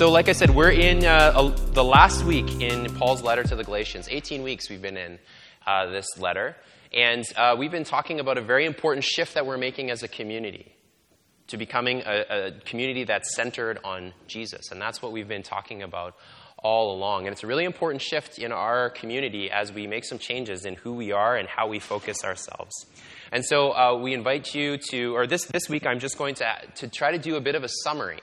So, like I said, we're in uh, a, the last week in Paul's letter to the Galatians. 18 weeks we've been in uh, this letter. And uh, we've been talking about a very important shift that we're making as a community to becoming a, a community that's centered on Jesus. And that's what we've been talking about all along. And it's a really important shift in our community as we make some changes in who we are and how we focus ourselves. And so uh, we invite you to, or this, this week, I'm just going to, to try to do a bit of a summary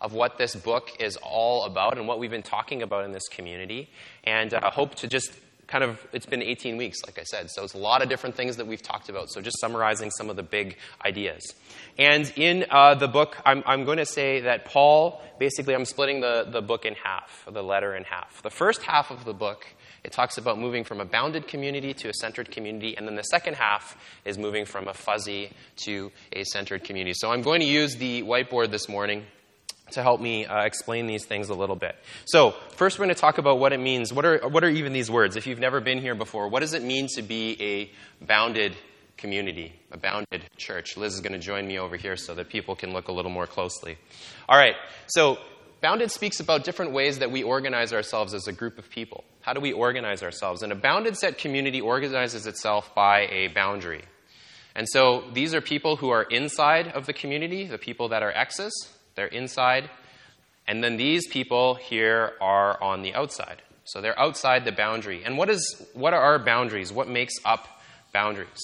of what this book is all about and what we've been talking about in this community. And I uh, hope to just kind of, it's been 18 weeks, like I said, so it's a lot of different things that we've talked about. So just summarizing some of the big ideas. And in uh, the book, I'm, I'm going to say that Paul, basically, I'm splitting the, the book in half, the letter in half. The first half of the book, it talks about moving from a bounded community to a centered community, and then the second half is moving from a fuzzy to a centered community. So I'm going to use the whiteboard this morning to help me uh, explain these things a little bit. So, first, we're going to talk about what it means. What are, what are even these words? If you've never been here before, what does it mean to be a bounded community, a bounded church? Liz is going to join me over here so that people can look a little more closely. All right, so bounded speaks about different ways that we organize ourselves as a group of people. How do we organize ourselves? And a bounded set community organizes itself by a boundary. And so these are people who are inside of the community, the people that are X's, they're inside. And then these people here are on the outside. So they're outside the boundary. And what, is, what are our boundaries? What makes up boundaries?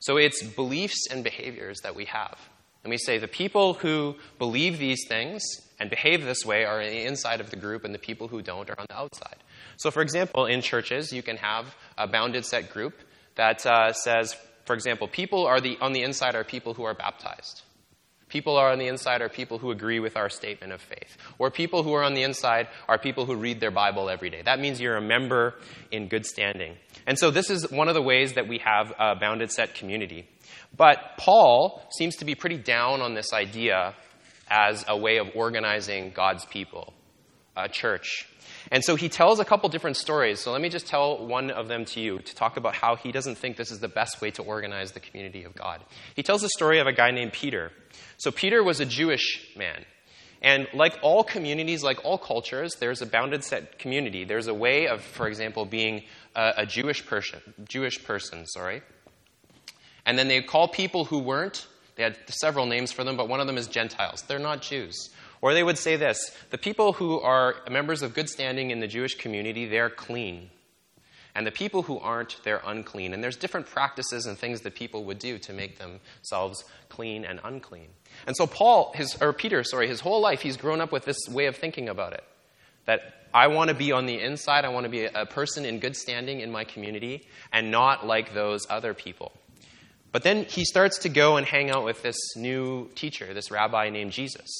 So it's beliefs and behaviors that we have. And we say the people who believe these things and behave this way are inside of the group, and the people who don't are on the outside. So, for example, in churches, you can have a bounded set group that uh, says, for example, people are the, on the inside are people who are baptized. People are on the inside are people who agree with our statement of faith. Or people who are on the inside are people who read their Bible every day. That means you're a member in good standing. And so this is one of the ways that we have a bounded set community. But Paul seems to be pretty down on this idea as a way of organizing God's people, a church. And so he tells a couple different stories. So let me just tell one of them to you to talk about how he doesn't think this is the best way to organize the community of God. He tells the story of a guy named Peter. So Peter was a Jewish man. And like all communities, like all cultures, there's a bounded set community. There's a way of, for example, being a, a Jewish person, Jewish person, sorry. And then they call people who weren't, they had several names for them, but one of them is Gentiles. They're not Jews. Or they would say this the people who are members of good standing in the Jewish community, they're clean. And the people who aren't, they're unclean. And there's different practices and things that people would do to make themselves clean and unclean. And so Paul, his, or Peter, sorry, his whole life, he's grown up with this way of thinking about it. That I want to be on the inside, I want to be a person in good standing in my community, and not like those other people. But then he starts to go and hang out with this new teacher, this rabbi named Jesus.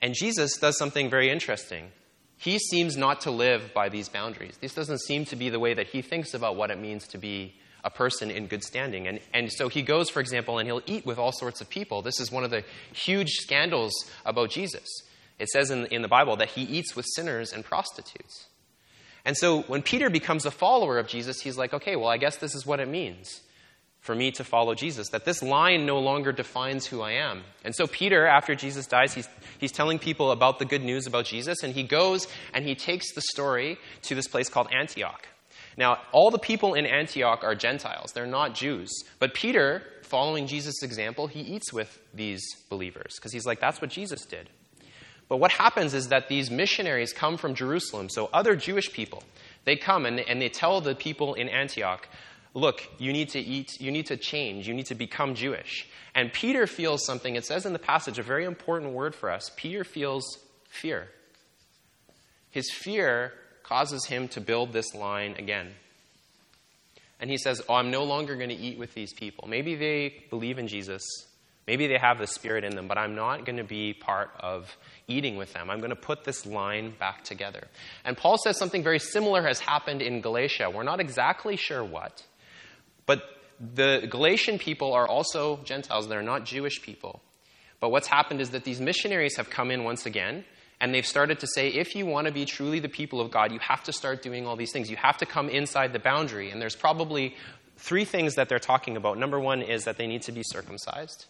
And Jesus does something very interesting. He seems not to live by these boundaries. This doesn't seem to be the way that he thinks about what it means to be a person in good standing. And, and so he goes, for example, and he'll eat with all sorts of people. This is one of the huge scandals about Jesus. It says in, in the Bible that he eats with sinners and prostitutes. And so when Peter becomes a follower of Jesus, he's like, okay, well, I guess this is what it means for me to follow Jesus, that this line no longer defines who I am. And so, Peter, after Jesus dies, he's, he's telling people about the good news about Jesus, and he goes and he takes the story to this place called Antioch. Now, all the people in Antioch are Gentiles, they're not Jews. But Peter, following Jesus' example, he eats with these believers because he's like, that's what Jesus did. But what happens is that these missionaries come from Jerusalem, so other Jewish people. They come and, and they tell the people in Antioch, look, you need to eat, you need to change, you need to become Jewish. And Peter feels something, it says in the passage, a very important word for us. Peter feels fear. His fear causes him to build this line again. And he says, Oh, I'm no longer going to eat with these people. Maybe they believe in Jesus. Maybe they have the Spirit in them, but I'm not going to be part of eating with them. I'm going to put this line back together. And Paul says something very similar has happened in Galatia. We're not exactly sure what, but the Galatian people are also Gentiles. They're not Jewish people. But what's happened is that these missionaries have come in once again, and they've started to say, if you want to be truly the people of God, you have to start doing all these things. You have to come inside the boundary. And there's probably three things that they're talking about. Number one is that they need to be circumcised.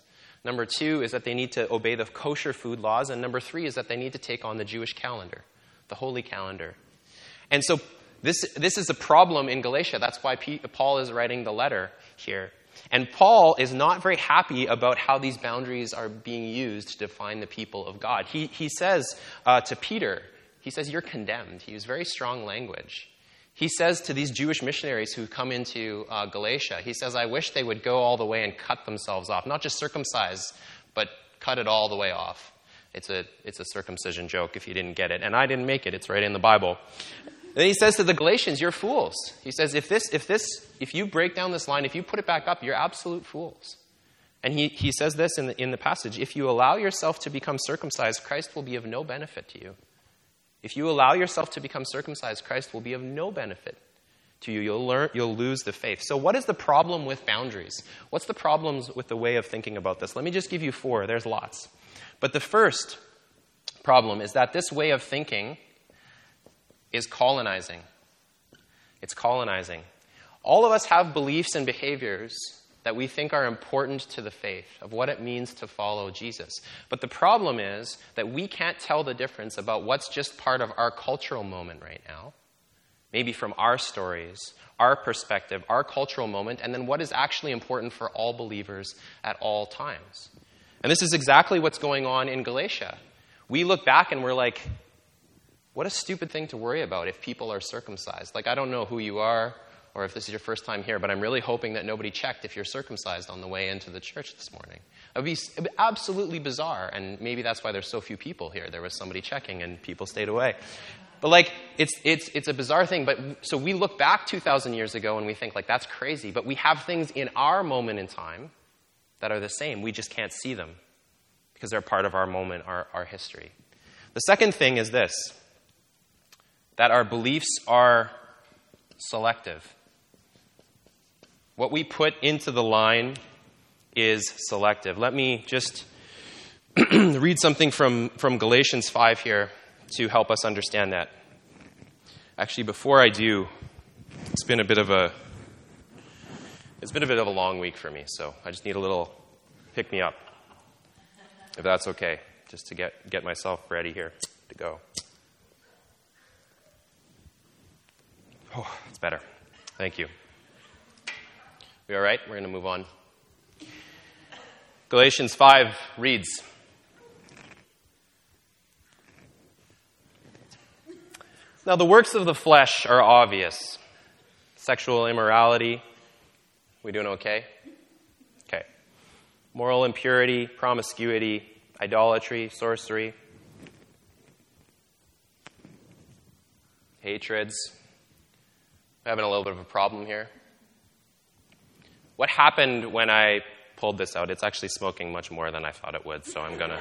Number two is that they need to obey the kosher food laws. And number three is that they need to take on the Jewish calendar, the holy calendar. And so this, this is a problem in Galatia. That's why Paul is writing the letter here. And Paul is not very happy about how these boundaries are being used to define the people of God. He, he says uh, to Peter, he says, You're condemned. He used very strong language. He says to these Jewish missionaries who come into uh, Galatia, he says, I wish they would go all the way and cut themselves off. Not just circumcise, but cut it all the way off. It's a, it's a circumcision joke if you didn't get it. And I didn't make it, it's right in the Bible. Then he says to the Galatians, You're fools. He says, if, this, if, this, if you break down this line, if you put it back up, you're absolute fools. And he, he says this in the, in the passage If you allow yourself to become circumcised, Christ will be of no benefit to you. If you allow yourself to become circumcised, Christ will be of no benefit to you. You'll, learn, you'll lose the faith. So, what is the problem with boundaries? What's the problems with the way of thinking about this? Let me just give you four. There's lots. But the first problem is that this way of thinking is colonizing. It's colonizing. All of us have beliefs and behaviors that we think are important to the faith, of what it means to follow Jesus. But the problem is that we can't tell the difference about what's just part of our cultural moment right now, maybe from our stories, our perspective, our cultural moment, and then what is actually important for all believers at all times. And this is exactly what's going on in Galatia. We look back and we're like, what a stupid thing to worry about if people are circumcised. Like, I don't know who you are or if this is your first time here, but I'm really hoping that nobody checked if you're circumcised on the way into the church this morning. It would be absolutely bizarre, and maybe that's why there's so few people here. There was somebody checking, and people stayed away. But like, it's, it's, it's a bizarre thing. But so we look back 2,000 years ago and we think, like, that's crazy. But we have things in our moment in time that are the same. We just can't see them because they're part of our moment, our, our history. The second thing is this that our beliefs are selective. What we put into the line is selective. Let me just read something from, from Galatians 5 here to help us understand that. Actually, before I do, it's been a bit of a it's been a bit of a long week for me, so I just need a little pick me up. If that's okay, just to get, get myself ready here to go. Oh, it's better. Thank you. We all right? We're going to move on. Galatians 5 reads Now, the works of the flesh are obvious sexual immorality. We doing okay? Okay. Moral impurity, promiscuity, idolatry, sorcery, hatreds, having a little bit of a problem here. What happened when I pulled this out? It's actually smoking much more than I thought it would, so I'm going to.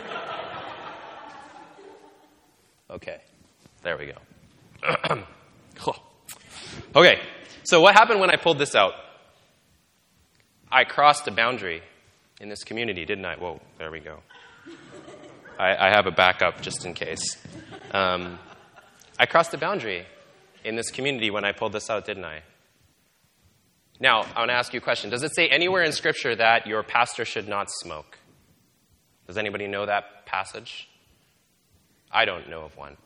Okay, there we go. okay, so what happened when I pulled this out? I crossed a boundary in this community, didn't I? Whoa, there we go. I, I have a backup just in case. Um, I crossed a boundary in this community when I pulled this out, didn't I? Now, I want to ask you a question. Does it say anywhere in Scripture that your pastor should not smoke? Does anybody know that passage? I don't know of one.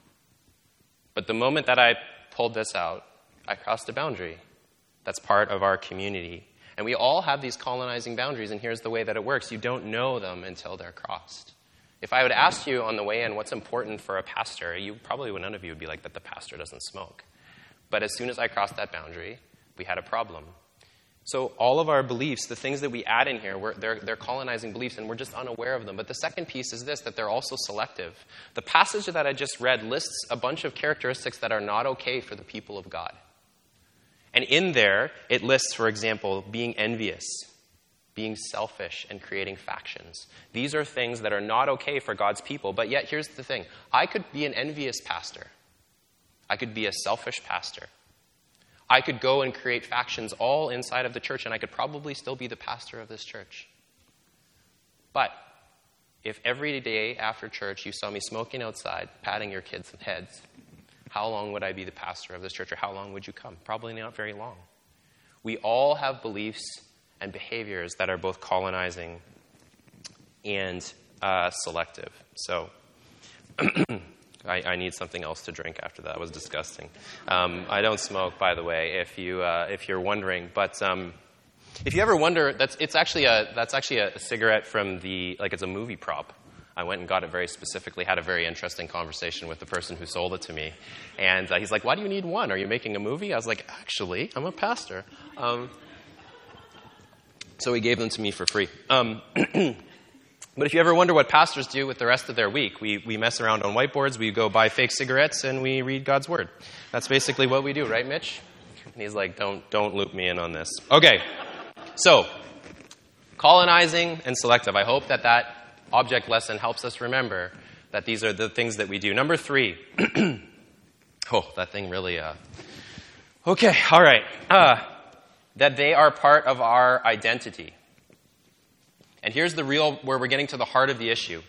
But the moment that I pulled this out, I crossed a boundary. That's part of our community. And we all have these colonizing boundaries, and here's the way that it works you don't know them until they're crossed. If I would ask you on the way in what's important for a pastor, you probably none of you would be like that the pastor doesn't smoke. But as soon as I crossed that boundary, we had a problem. So, all of our beliefs, the things that we add in here, they're, they're colonizing beliefs and we're just unaware of them. But the second piece is this that they're also selective. The passage that I just read lists a bunch of characteristics that are not okay for the people of God. And in there, it lists, for example, being envious, being selfish, and creating factions. These are things that are not okay for God's people. But yet, here's the thing I could be an envious pastor. I could be a selfish pastor. I could go and create factions all inside of the church, and I could probably still be the pastor of this church. But if every day after church you saw me smoking outside, patting your kids' heads, how long would I be the pastor of this church, or how long would you come? Probably not very long. We all have beliefs and behaviors that are both colonizing and uh, selective. So, I, I, need something else to drink after that. It was disgusting. Um, I don't smoke, by the way, if, you, uh, if you're wondering. But um, if you ever wonder, that's, it's actually a, that's actually a cigarette from the, like it's a movie prop. I went and got it very specifically, had a very interesting conversation with the person who sold it to me. And uh, he's like, Why do you need one? Are you making a movie? I was like, Actually, I'm a pastor. Um, so he gave them to me for free. But if you ever wonder what pastors do with the rest of their week, we, we mess around on whiteboards, we go buy fake cigarettes, and we read God's Word. That's basically what we do, right, Mitch? And he's like, Don't, don't loop me in on this. Okay, so colonizing and selective. I hope that that object lesson helps us remember that these are the things that we do. Number three. oh, that thing really. Uh... Okay, all right. Uh, that they are part of our identity. And here's the real, where we're getting to the heart of the issue,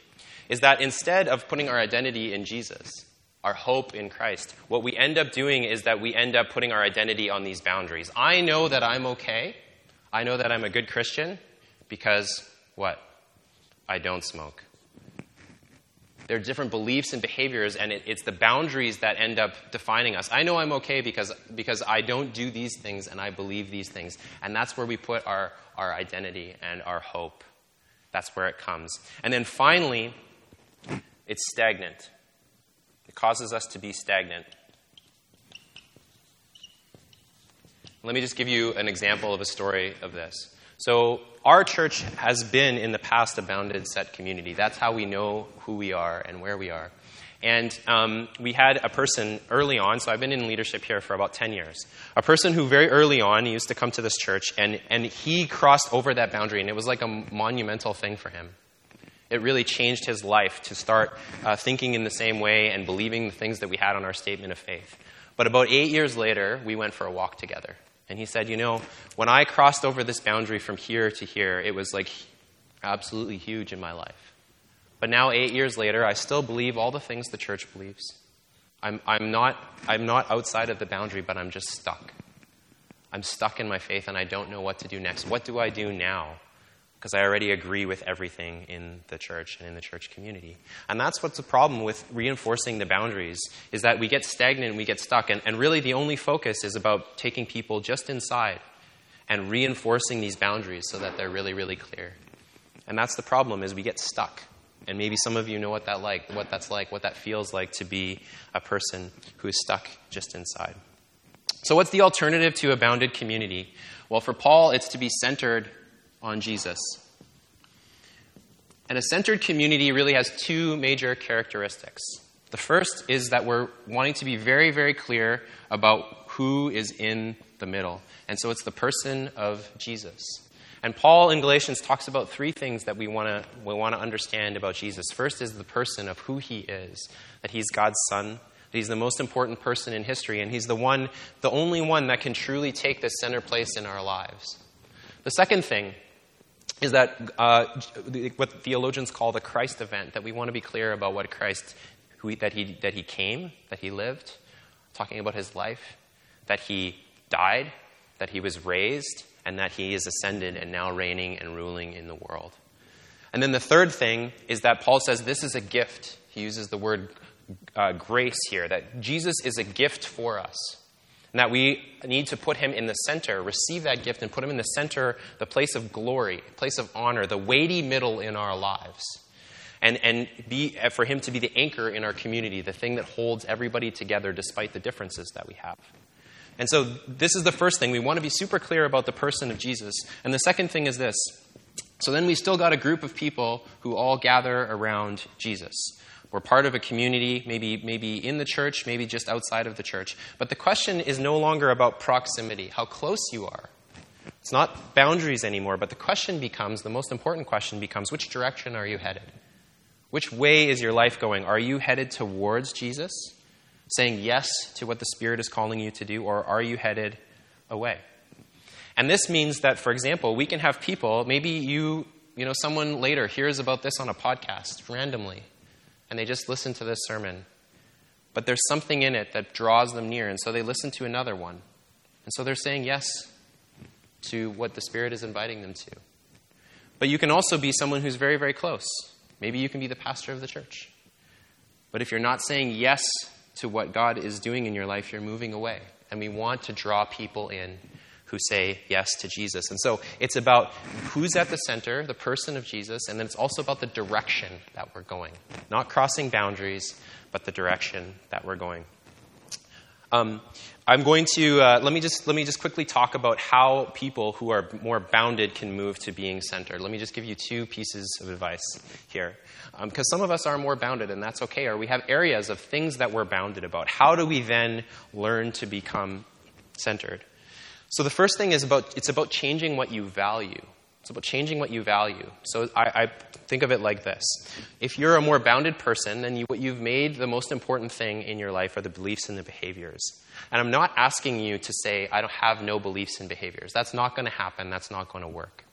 is that instead of putting our identity in Jesus, our hope in Christ, what we end up doing is that we end up putting our identity on these boundaries. I know that I'm okay. I know that I'm a good Christian because what? I don't smoke. There are different beliefs and behaviors, and it, it's the boundaries that end up defining us. I know I'm okay because, because I don't do these things and I believe these things. And that's where we put our, our identity and our hope. That's where it comes. And then finally, it's stagnant. It causes us to be stagnant. Let me just give you an example of a story of this. So, our church has been in the past a bounded set community. That's how we know who we are and where we are. And um, we had a person early on, so I've been in leadership here for about 10 years. A person who very early on used to come to this church, and, and he crossed over that boundary, and it was like a monumental thing for him. It really changed his life to start uh, thinking in the same way and believing the things that we had on our statement of faith. But about eight years later, we went for a walk together. And he said, You know, when I crossed over this boundary from here to here, it was like absolutely huge in my life. But now, eight years later, I still believe all the things the church believes. I'm, I'm, not, I'm not outside of the boundary, but I'm just stuck. I'm stuck in my faith and I don't know what to do next. What do I do now? because I already agree with everything in the church and in the church community. And that's what's the problem with reinforcing the boundaries, is that we get stagnant and we get stuck. And, and really the only focus is about taking people just inside and reinforcing these boundaries so that they're really, really clear. And that's the problem is we get stuck. And maybe some of you know what that like, what that's like, what that feels like to be a person who is stuck just inside. So what's the alternative to a bounded community? Well, for Paul, it's to be centered on Jesus. And a centered community really has two major characteristics. The first is that we're wanting to be very, very clear about who is in the middle. And so it's the person of Jesus. And Paul in Galatians talks about three things that we want to we want to understand about Jesus. First is the person of who he is, that he's God's son, that he's the most important person in history, and he's the one, the only one that can truly take the center place in our lives. The second thing is that uh, what theologians call the Christ event, that we want to be clear about what Christ, who, that, he, that he came, that he lived, talking about his life, that he died, that he was raised, and that he is ascended and now reigning and ruling in the world. And then the third thing is that Paul says this is a gift. He uses the word uh, grace here, that Jesus is a gift for us and that we need to put him in the center, receive that gift, and put him in the center, the place of glory, place of honor, the weighty middle in our lives. And, and be, for him to be the anchor in our community, the thing that holds everybody together despite the differences that we have. And so, this is the first thing. We want to be super clear about the person of Jesus. And the second thing is this. So, then we still got a group of people who all gather around Jesus. We're part of a community, maybe, maybe in the church, maybe just outside of the church. But the question is no longer about proximity, how close you are. It's not boundaries anymore, but the question becomes the most important question becomes which direction are you headed? Which way is your life going? Are you headed towards Jesus, saying yes to what the Spirit is calling you to do, or are you headed away? And this means that, for example, we can have people, maybe you, you know, someone later hears about this on a podcast randomly, and they just listen to this sermon. But there's something in it that draws them near, and so they listen to another one. And so they're saying yes to what the Spirit is inviting them to. But you can also be someone who's very, very close. Maybe you can be the pastor of the church. But if you're not saying yes to what God is doing in your life, you're moving away. And we want to draw people in who say yes to Jesus. And so it's about who's at the center, the person of Jesus, and then it's also about the direction that we're going. Not crossing boundaries, but the direction that we're going. Um, I'm going to uh, let me just let me just quickly talk about how people who are more bounded can move to being centered. Let me just give you two pieces of advice here, because um, some of us are more bounded, and that's okay. Or we have areas of things that we're bounded about. How do we then learn to become centered? So the first thing is about it's about changing what you value. It's about changing what you value. So I, I think of it like this: if you're a more bounded person, then you, what you've made the most important thing in your life are the beliefs and the behaviors. And I'm not asking you to say I don't have no beliefs and behaviors. That's not going to happen. That's not going to work.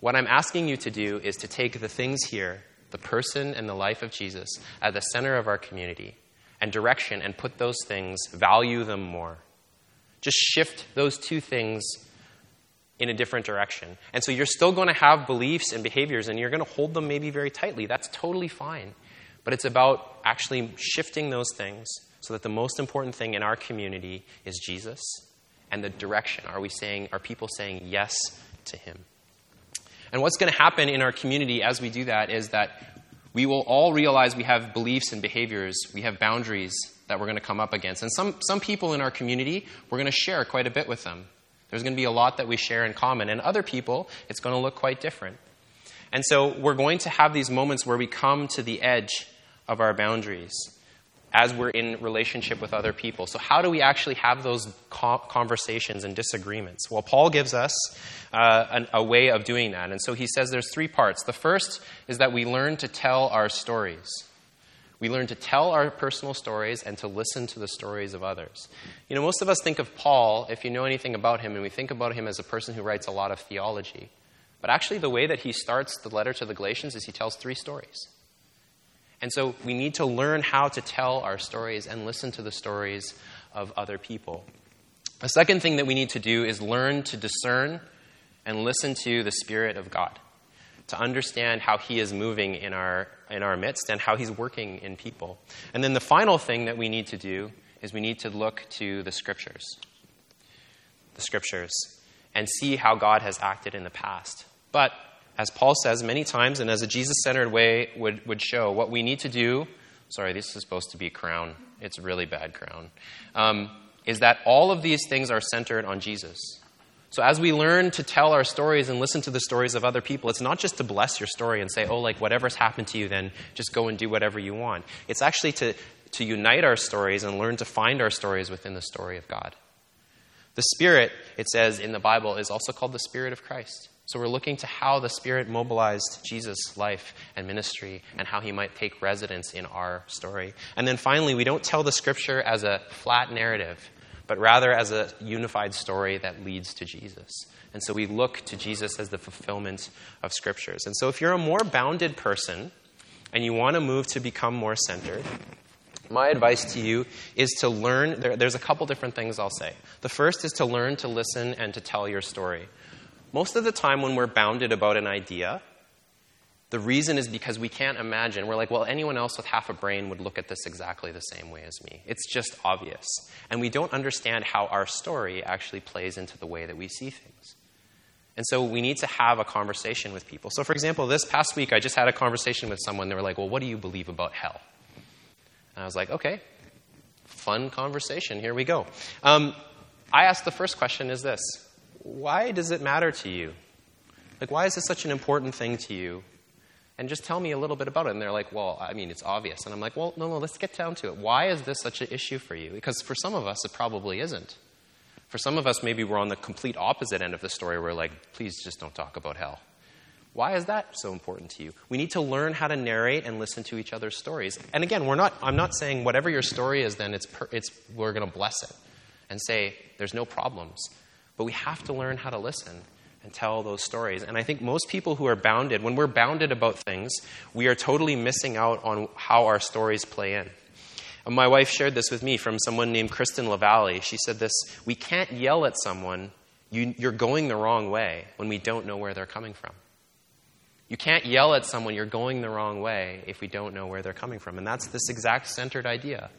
What I'm asking you to do is to take the things here, the person and the life of Jesus, at the center of our community, and direction, and put those things, value them more just shift those two things in a different direction. And so you're still going to have beliefs and behaviors, and you're going to hold them maybe very tightly. That's totally fine. But it's about actually shifting those things so that the most important thing in our community is Jesus and the direction. Are we saying, are people saying yes to him? And what's going to happen in our community as we do that is that we will all realize we have beliefs and behaviors, we have boundaries that we're going to come up against. And some, some people in our community, we're going to share quite a bit with them. There's going to be a lot that we share in common. And other people, it's going to look quite different. And so we're going to have these moments where we come to the edge of our boundaries as we're in relationship with other people. So, how do we actually have those conversations and disagreements? Well, Paul gives us uh, an, a way of doing that. And so he says there's three parts. The first is that we learn to tell our stories. We learn to tell our personal stories and to listen to the stories of others. You know, most of us think of Paul, if you know anything about him, and we think about him as a person who writes a lot of theology. But actually, the way that he starts the letter to the Galatians is he tells three stories. And so we need to learn how to tell our stories and listen to the stories of other people. The second thing that we need to do is learn to discern and listen to the Spirit of God to understand how He is moving in our, in our midst and how He's working in people. And then the final thing that we need to do is we need to look to the Scriptures. The Scriptures. And see how God has acted in the past. But, as Paul says many times, and as a Jesus centered way would, would show, what we need to do sorry, this is supposed to be a crown. It's a really bad crown. Um, is that all of these things are centered on Jesus. So, as we learn to tell our stories and listen to the stories of other people, it's not just to bless your story and say, oh, like whatever's happened to you, then just go and do whatever you want. It's actually to, to unite our stories and learn to find our stories within the story of God. The Spirit, it says in the Bible, is also called the Spirit of Christ. So we're looking to how the Spirit mobilized Jesus' life and ministry and how he might take residence in our story. And then finally, we don't tell the Scripture as a flat narrative but rather as a unified story that leads to Jesus. And so we look to Jesus as the fulfillment of scriptures. And so if you're a more bounded person and you want to move to become more centered, my advice to you is to learn. There, there's a couple different things I'll say. The first is to learn to listen and to tell your story. Most of the time, when we're bounded about an idea, the reason is because we can't imagine. We're like, well, anyone else with half a brain would look at this exactly the same way as me. It's just obvious. And we don't understand how our story actually plays into the way that we see things. And so we need to have a conversation with people. So, for example, this past week, I just had a conversation with someone. They were like, well, what do you believe about hell? And I was like, okay, fun conversation. Here we go. Um, I asked the first question is this Why does it matter to you? Like, why is this such an important thing to you? and just tell me a little bit about it. And they're like, well, I mean, it's obvious. And I'm like, well, no, no, let's get down to it. Why is this such an issue for you? Because for some of us, it probably isn't. For some of us, maybe we're on the complete opposite end of the story. We're like, please just don't talk about hell. Why is that so important to you? We need to learn how to narrate and listen to each other's stories. And again, we're not, I'm not saying whatever your story is, then it's, per, it's we're going to bless it and say there's no problems. But we have to learn how to listen and tell those stories. And I think most people who are bounded, when we're bounded about things, we are totally missing out on how our stories play in. And my wife shared this with me from someone named Kristen LaValle. She said this We can't yell at someone, you, you're going the wrong way, when we don't know where they're coming from. You can't yell at someone you're going the wrong way if we don't know where they're coming from. And that's this exact centered idea.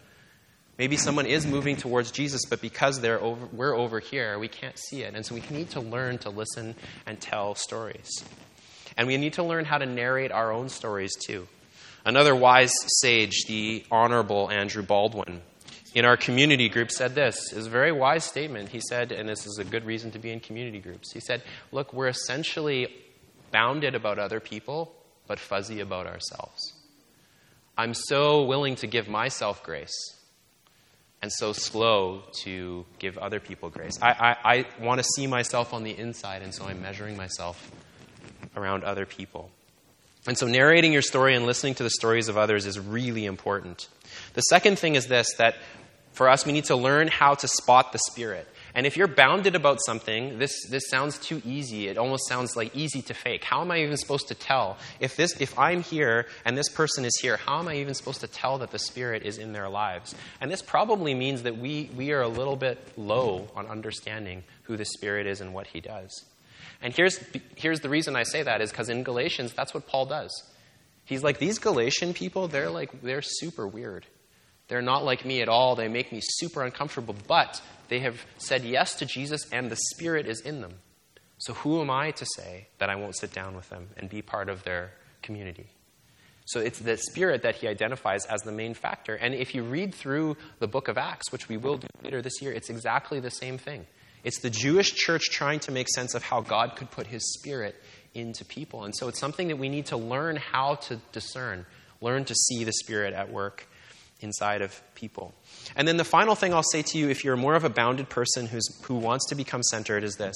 Maybe someone is moving towards Jesus, but because they're over, we're over here, we can't see it. And so we need to learn to listen and tell stories. And we need to learn how to narrate our own stories too. Another wise sage, the Honorable Andrew Baldwin, in our community group said this. Was a very wise statement. He said, and this is a good reason to be in community groups. He said, Look, we're essentially bounded about other people, but fuzzy about ourselves. I'm so willing to give myself grace and so slow to give other people grace. I, I, I want to see myself on the inside, and so I'm measuring myself around other people. And so, narrating your story and listening to the stories of others is really important. The second thing is this that for us, we need to learn how to spot the Spirit. And if you're bounded about something, this, this sounds too easy. It almost sounds like easy to fake. How am I even supposed to tell? If, this, if I'm here and this person is here, how am I even supposed to tell that the Spirit is in their lives? And this probably means that we, we are a little bit low on understanding who the Spirit is and what He does. And here's, here's the reason I say that is because in Galatians, that's what Paul does. He's like, these Galatian people, they're like, they're super weird. They're not like me at all. They make me super uncomfortable, but they have said yes to Jesus and the Spirit is in them. So who am I to say that I won't sit down with them and be part of their community? So it's the Spirit that he identifies as the main factor. And if you read through the book of Acts, which we will do later this year, it's exactly the same thing. It's the Jewish church trying to make sense of how God could put his Spirit into people. And so it's something that we need to learn how to discern, learn to see the Spirit at work inside of people. And then the final thing I'll say to you, if you're more of a bounded person who's, who wants to become centered, is this.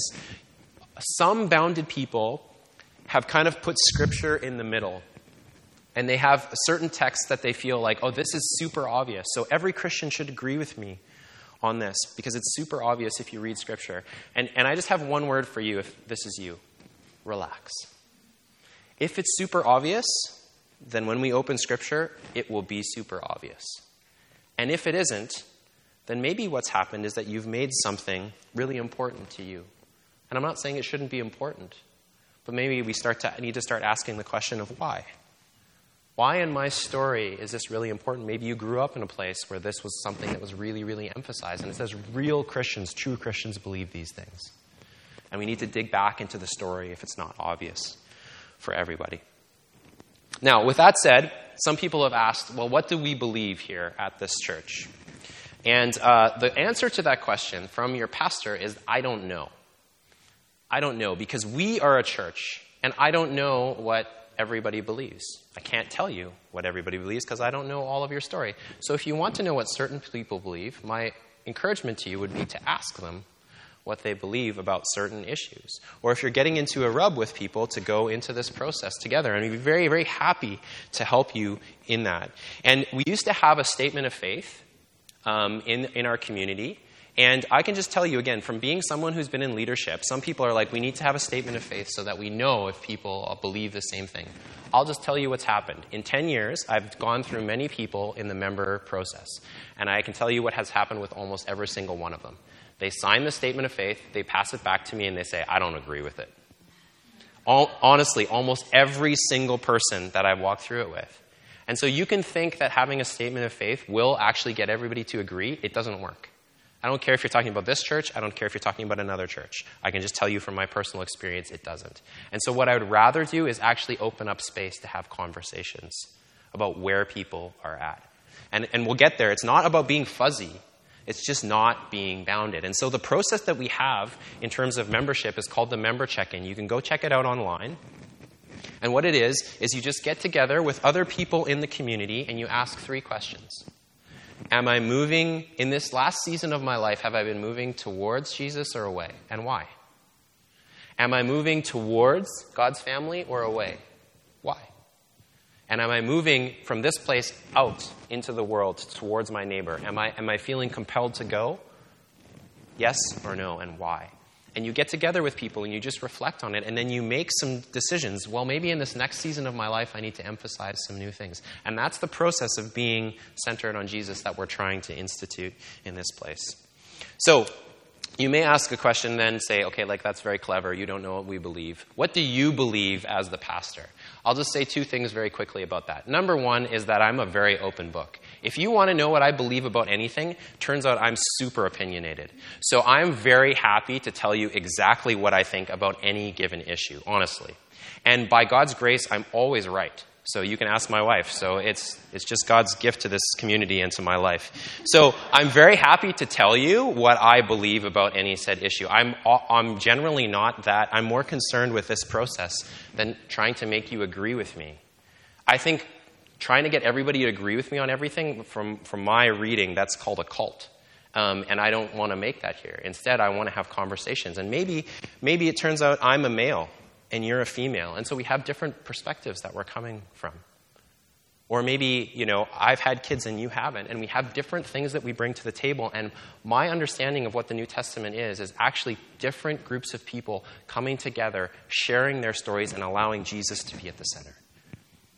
Some bounded people have kind of put scripture in the middle. And they have certain texts that they feel like, oh, this is super obvious. So every Christian should agree with me on this because it's super obvious if you read scripture. And, and I just have one word for you if this is you relax. If it's super obvious, then when we open Scripture, it will be super obvious. And if it isn't, then maybe what's happened is that you've made something really important to you. And I'm not saying it shouldn't be important, but maybe we start to need to start asking the question of why. Why in my story is this really important? Maybe you grew up in a place where this was something that was really, really emphasized. And it says real Christians, true Christians believe these things. And we need to dig back into the story if it's not obvious for everybody. Now, with that said, some people have asked, well, what do we believe here at this church? And uh, the answer to that question from your pastor is, I don't know. I don't know because we are a church and I don't know what everybody believes. I can't tell you what everybody believes because I don't know all of your story. So if you want to know what certain people believe, my encouragement to you would be to ask them what they believe about certain issues. Or if you're getting into a rub with people, to go into this process together. And we'd be very, very happy to help you in that. And we used to have a statement of faith um, in, in our community. And I can just tell you again, from being someone who's been in leadership, some people are like, we need to have a statement of faith so that we know if people believe the same thing. I'll just tell you what's happened. In 10 years, I've gone through many people in the member process. And I can tell you what has happened with almost every single one of them. They sign the statement of faith, they pass it back to me, and they say, I don't agree with it. All, honestly, almost every single person that I've walked through it with. And so you can think that having a statement of faith will actually get everybody to agree. It doesn't work. I don't care if you're talking about this church, I don't care if you're talking about another church. I can just tell you from my personal experience, it doesn't. And so, what I would rather do is actually open up space to have conversations about where people are at. And, and we'll get there. It's not about being fuzzy, it's just not being bounded. And so the process that we have in terms of membership is called the member check in. You can go check it out online. And what it is, is you just get together with other people in the community and you ask three questions. Am I moving, in this last season of my life, have I been moving towards Jesus or away? And why? Am I moving towards God's family or away? Why? And am I moving from this place out into the world towards my neighbor? Am I, am I feeling compelled to go? Yes or no, and why? And you get together with people and you just reflect on it, and then you make some decisions. Well, maybe in this next season of my life, I need to emphasize some new things. And that's the process of being centered on Jesus that we're trying to institute in this place. So, you may ask a question then say, okay, like that's very clever. You don't know what we believe. What do you believe as the pastor? I'll just say two things very quickly about that. Number one is that I'm a very open book. If you want to know what I believe about anything, turns out I'm super opinionated. So I'm very happy to tell you exactly what I think about any given issue, honestly. And by God's grace, I'm always right. So you can ask my wife. So it's, it's just God's gift to this community and to my life. So I'm very happy to tell you what I believe about any said issue. I'm, I'm generally not that. I'm more concerned with this process than trying to make you agree with me. I think trying to get everybody to agree with me on everything, from, from my reading, that's called a cult. Um, and I don't want to make that here. Instead, I want to have conversations. And maybe, maybe it turns out I'm a male and you're a female. And so we have different perspectives that we're coming from. Or maybe, you know, I've had kids and you haven't, and we have different things that we bring to the table. And my understanding of what the New Testament is is actually different groups of people coming together, sharing their stories, and allowing Jesus to be at the center.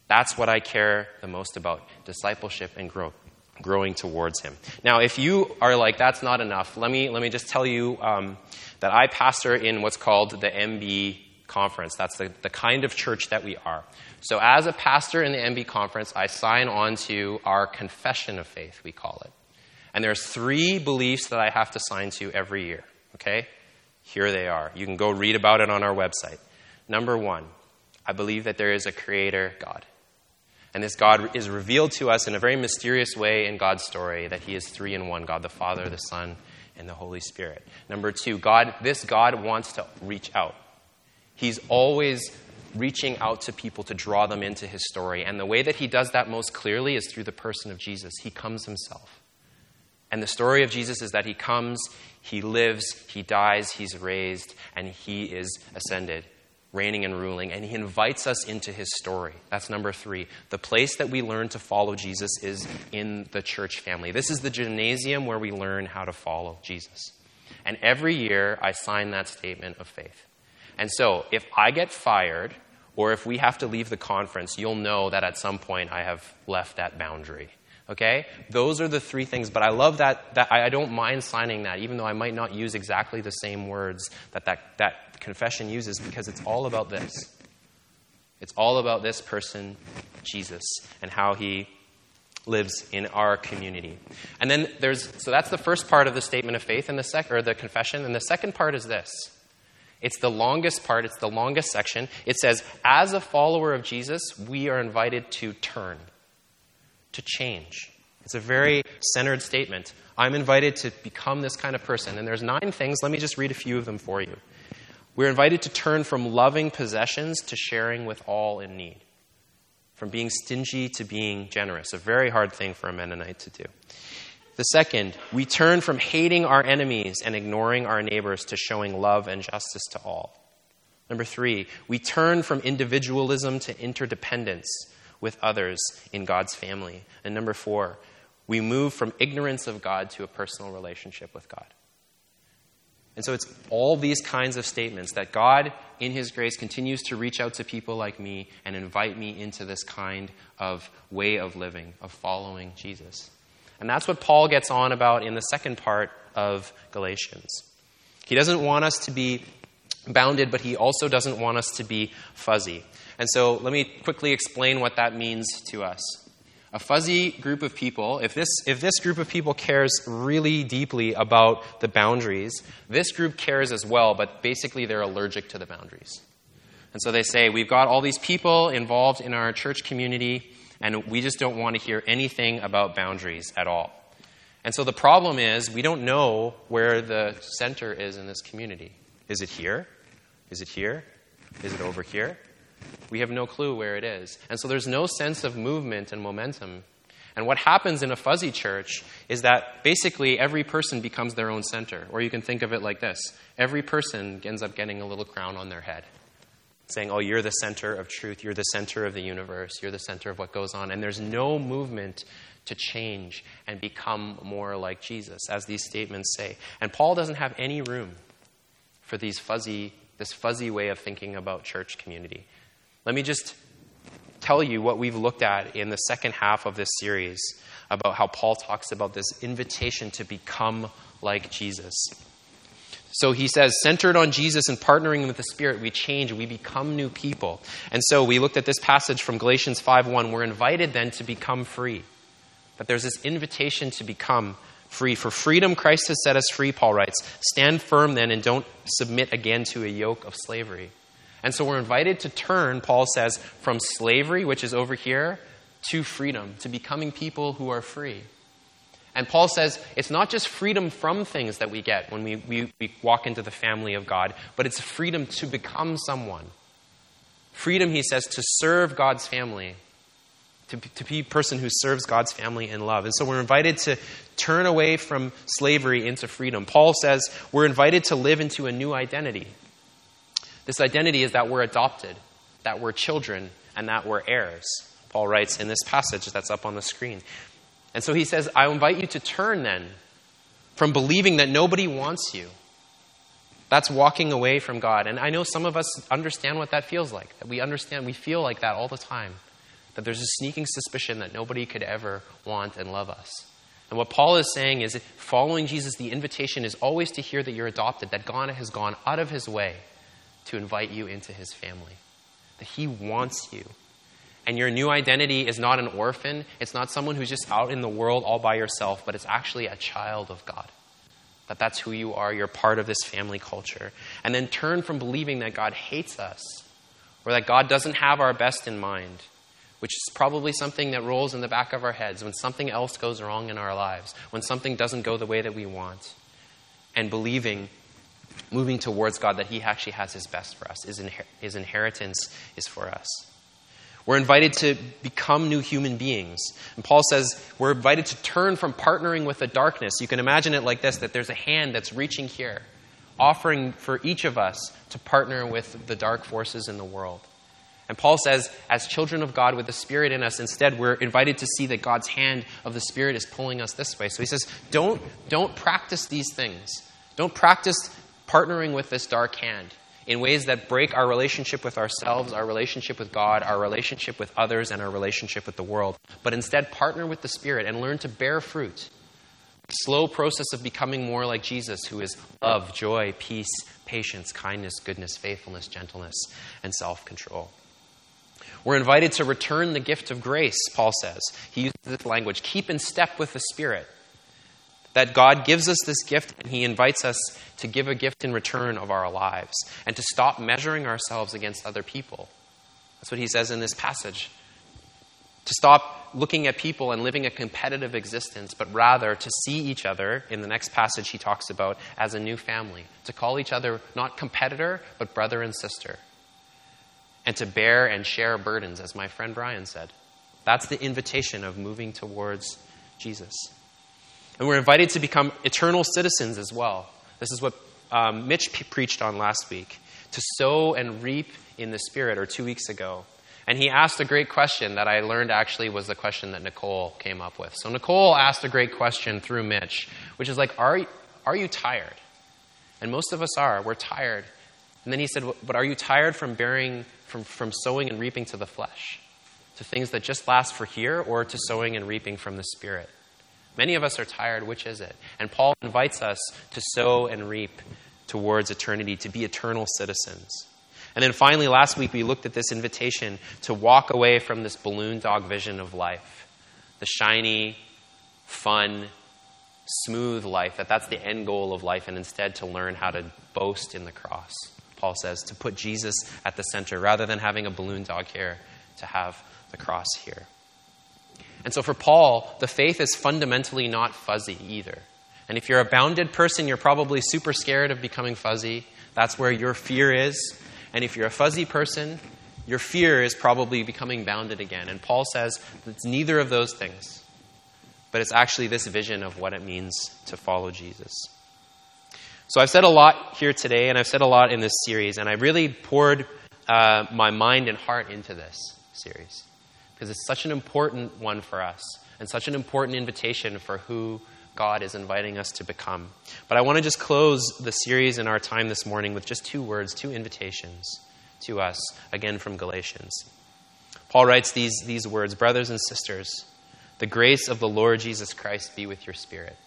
That's what I care the most about discipleship and growth growing towards him. Now, if you are like, that's not enough, let me, let me just tell you um, that I pastor in what's called the MB conference. That's the, the kind of church that we are. So, as a pastor in the MB conference, I sign on to our confession of faith, we call it. And there's three beliefs that I have to sign to every year. Okay? Here they are. You can go read about it on our website. Number one, I believe that there is a creator God. And this God is revealed to us in a very mysterious way in God's story that He is three in one God the Father, the Son, and the Holy Spirit. Number two, God, this God wants to reach out. He's always reaching out to people to draw them into his story. And the way that he does that most clearly is through the person of Jesus. He comes himself. And the story of Jesus is that he comes, he lives, he dies, he's raised, and he is ascended, reigning and ruling. And he invites us into his story. That's number three. The place that we learn to follow Jesus is in the church family. This is the gymnasium where we learn how to follow Jesus. And every year I sign that statement of faith. And so, if I get fired, or if we have to leave the conference, you'll know that at some point I have left that boundary. Okay? Those are the three things, but I love that, that I don't mind signing that, even though I might not use exactly the same words that, that that confession uses, because it's all about this. It's all about this person, Jesus, and how he lives in our community. And then there's, so that's the first part of the statement of faith, and the sec, or the confession. And the second part is this it's the longest part, it's the longest section. It says, As a follower of Jesus, we are invited to turn, to change. It's a very centered statement. I'm invited to become this kind of person. And there's nine things. Let me just read a few of them for you. We're invited to turn from loving possessions to sharing with all in need, from being stingy to being generous. A very hard thing for a Mennonite to do. The second, we turn from hating our enemies and ignoring our neighbors to showing love and justice to all. Number three, we turn from individualism to interdependence with others in God's family. And number four, we move from ignorance of God to a personal relationship with God. And so it's all these kinds of statements that God, in His grace, continues to reach out to people like me and invite me into this kind of way of living, of following Jesus. And that's what Paul gets on about in the second part of Galatians. He doesn't want us to be bounded, but he also doesn't want us to be fuzzy. And so let me quickly explain what that means to us. A fuzzy group of people, if this, if this group of people cares really deeply about the boundaries, this group cares as well, but basically they're allergic to the boundaries. And so they say, We've got all these people involved in our church community and we just don't want to hear anything about boundaries at all. And so the problem is we don't know where the center is in this community. Is it here? Is it here? Is it over here? We have no clue where it is. And so there's no sense of movement and momentum. And what happens in a fuzzy church is that basically every person becomes their own center. Or you can think of it like this every person ends up getting a little crown on their head saying, Oh, you're the center of truth, you're the center of the universe, you're the center of what goes on. And there's no movement to change and become more like Jesus, as these statements say. And Paul doesn't have any room for these fuzzy, this fuzzy way of thinking about church community. Let me just tell you what we've looked at in the second half of this series about how Paul talks about this invitation to become like Jesus. So he says, centered on Jesus and partnering with the Spirit, we change, we become new people. And so we looked at this passage from Galatians 5:1. We're invited then to become free. That there's this invitation to become free. For freedom, Christ has set us free, Paul writes. Stand firm then and don't submit again to a yoke of slavery. And so we're invited to turn, Paul says, from slavery, which is over here, to freedom, to becoming people who are free. And Paul says it's not just freedom from things that we get when we, we, we, walk into the family of God, but it's freedom to become someone. Freedom, he says, to serve God's family, to, to be a person who serves God's family in love. And so we're invited to turn away from slavery into freedom. Paul says we're invited to live into a new identity. This identity is that we're adopted, that we're children, and that we're heirs. Paul writes in this passage that's up on the screen. And so he says, I invite you to turn then from believing that nobody wants you. That's walking away from God. And I know some of us understand what that feels like. That we understand, we feel like that all the time. That there's a sneaking suspicion that nobody could ever want and love us. And what Paul is saying is following Jesus, the invitation is always to hear that you're adopted, that God has gone out of his way to invite you into his family, that he wants you. And your new identity is not an orphan, it's not someone who's just out in the world all by yourself, but it's actually a child of God. That that's who you are, you're part of this family culture. And then turn from believing that God hates us or that God doesn't have our best in mind which is probably something that rolls in the back of our heads when something else goes wrong in our lives, when something doesn't go the way that we want, and believing, moving towards God that He actually has His best for us, His, inher- His inheritance is for us. We're invited to become new human beings. And Paul says we're invited to turn from partnering with the darkness. You can imagine it like this that there's a hand that's reaching here, offering for each of us to partner with the dark forces in the world. And Paul says, as children of God with the Spirit in us, instead we're invited to see that God's hand of the Spirit is pulling us this way. So he says, don't, don't practice these things. Don't practice partnering with this dark hand in ways that break our relationship with ourselves, our relationship with God, our relationship with others, and our relationship with the world. But instead, partner with the Spirit and learn to bear fruit. Slow process of becoming more like Jesus, who is love, joy, peace, patience, kindness, goodness, faithfulness, gentleness, and self control. We're invited to return the gift of grace, Paul says. He uses this language keep in step with the Spirit. That God gives us this gift and He invites us to give a gift in return of our lives and to stop measuring ourselves against other people. That's what He says in this passage. To stop looking at people and living a competitive existence, but rather to see each other, in the next passage he talks about, as a new family. To call each other not competitor, but brother and sister and to bear and share burdens, as my friend Brian said. That's the invitation of moving towards Jesus. And we're invited to become eternal citizens as well. This is what um, Mitch p- preached on last week to sow and reap in the Spirit, or two weeks ago. And he asked a great question that I learned actually was the question that Nicole came up with. So Nicole asked a great question through Mitch, which is like, are, are you tired? And most of us are. We're tired. And then he said, But are you tired from bearing from, from sowing and reaping to the flesh, to things that just last for here, or to sowing and reaping from the Spirit. Many of us are tired. Which is it? And Paul invites us to sow and reap towards eternity, to be eternal citizens. And then finally, last week, we looked at this invitation to walk away from this balloon dog vision of life the shiny, fun, smooth life, that that's the end goal of life, and instead to learn how to boast in the cross. Paul says, to put Jesus at the center rather than having a balloon dog here, to have the cross here. And so for Paul, the faith is fundamentally not fuzzy either. And if you're a bounded person, you're probably super scared of becoming fuzzy. That's where your fear is. And if you're a fuzzy person, your fear is probably becoming bounded again. And Paul says it's neither of those things, but it's actually this vision of what it means to follow Jesus. So I've said a lot here today, and I've said a lot in this series, and I really poured uh, my mind and heart into this series because it's such an important one for us and such an important invitation for who God is inviting us to become. But I want to just close the series in our time this morning with just two words, two invitations to us, again from Galatians. Paul writes these, these words Brothers and sisters, the grace of the Lord Jesus Christ be with your spirit.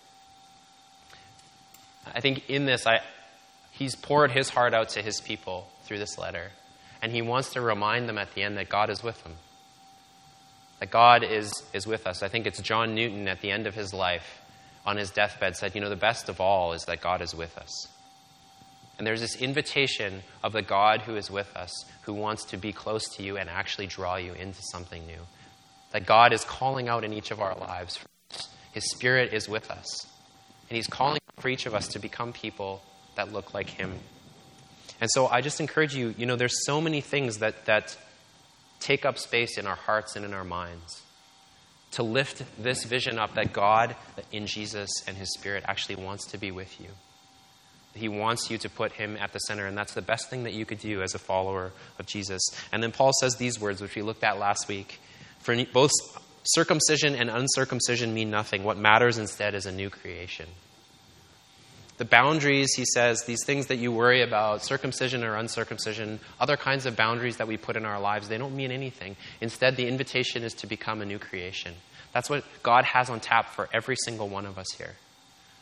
I think in this, I, He's poured his heart out to his people through this letter. And he wants to remind them at the end that God is with them. That God is, is with us. I think it's John Newton at the end of his life on his deathbed said, You know, the best of all is that God is with us. And there's this invitation of the God who is with us, who wants to be close to you and actually draw you into something new. That God is calling out in each of our lives. His Spirit is with us. And He's calling for each of us to become people that look like Him. And so I just encourage you, you know, there's so many things that, that take up space in our hearts and in our minds to lift this vision up that God in Jesus and His Spirit actually wants to be with you. He wants you to put Him at the center, and that's the best thing that you could do as a follower of Jesus. And then Paul says these words, which we looked at last week. For both circumcision and uncircumcision mean nothing. What matters instead is a new creation. The boundaries, he says, these things that you worry about, circumcision or uncircumcision, other kinds of boundaries that we put in our lives, they don't mean anything. Instead, the invitation is to become a new creation. That's what God has on tap for every single one of us here.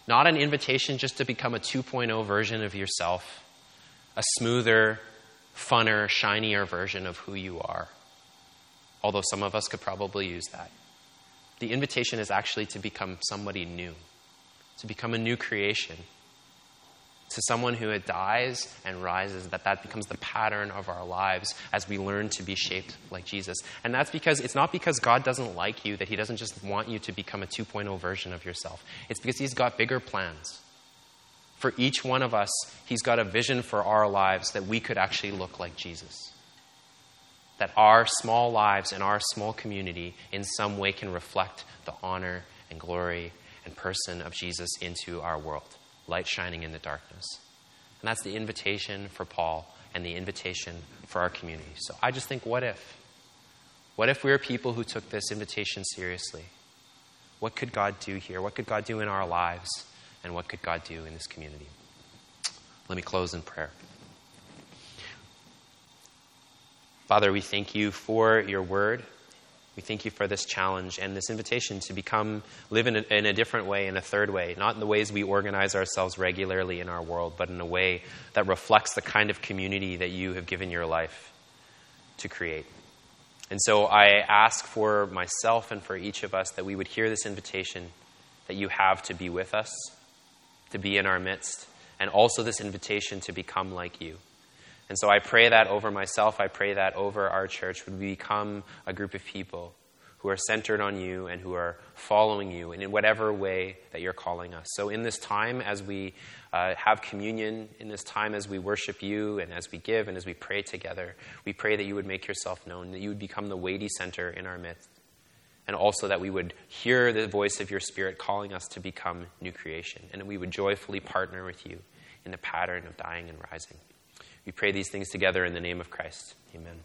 Not an invitation just to become a 2.0 version of yourself, a smoother, funner, shinier version of who you are. Although some of us could probably use that. The invitation is actually to become somebody new, to become a new creation to someone who dies and rises, that that becomes the pattern of our lives as we learn to be shaped like Jesus. And that's because it's not because God doesn't like you that He doesn't just want you to become a 2.0 version of yourself. It's because He's got bigger plans. For each one of us, He's got a vision for our lives that we could actually look like Jesus. That our small lives and our small community in some way can reflect the honor and glory and person of Jesus into our world light shining in the darkness. And that's the invitation for Paul and the invitation for our community. So I just think, what if? What if we were people who took this invitation seriously? What could God do here? What could God do in our lives? And what could God do in this community? Let me close in prayer. Father, we thank you for your word. We thank you for this challenge and this invitation to become, live in a, in a, different way, in a third way, not in the ways we organize ourselves regularly in our world, but in a way that reflects the kind of community that you have given your life to create. And so I ask for myself and for each of us that we would hear this invitation that you have to be with us, to be in our midst, and also this invitation to become like you. And so I pray that over myself. I pray that over our church. Would we become a group of people who are centered on you and who are following you in whatever way that you're calling us. So, in this time, as we uh, have communion, in this time as we worship you and as we give and as we pray together, we pray that you would make yourself known, that you would become the weighty center in our midst, and also that we would hear the voice of your Spirit calling us to become new creation, and that we would joyfully partner with you in the pattern of dying and rising. We pray these things together in the name of Christ. Amen.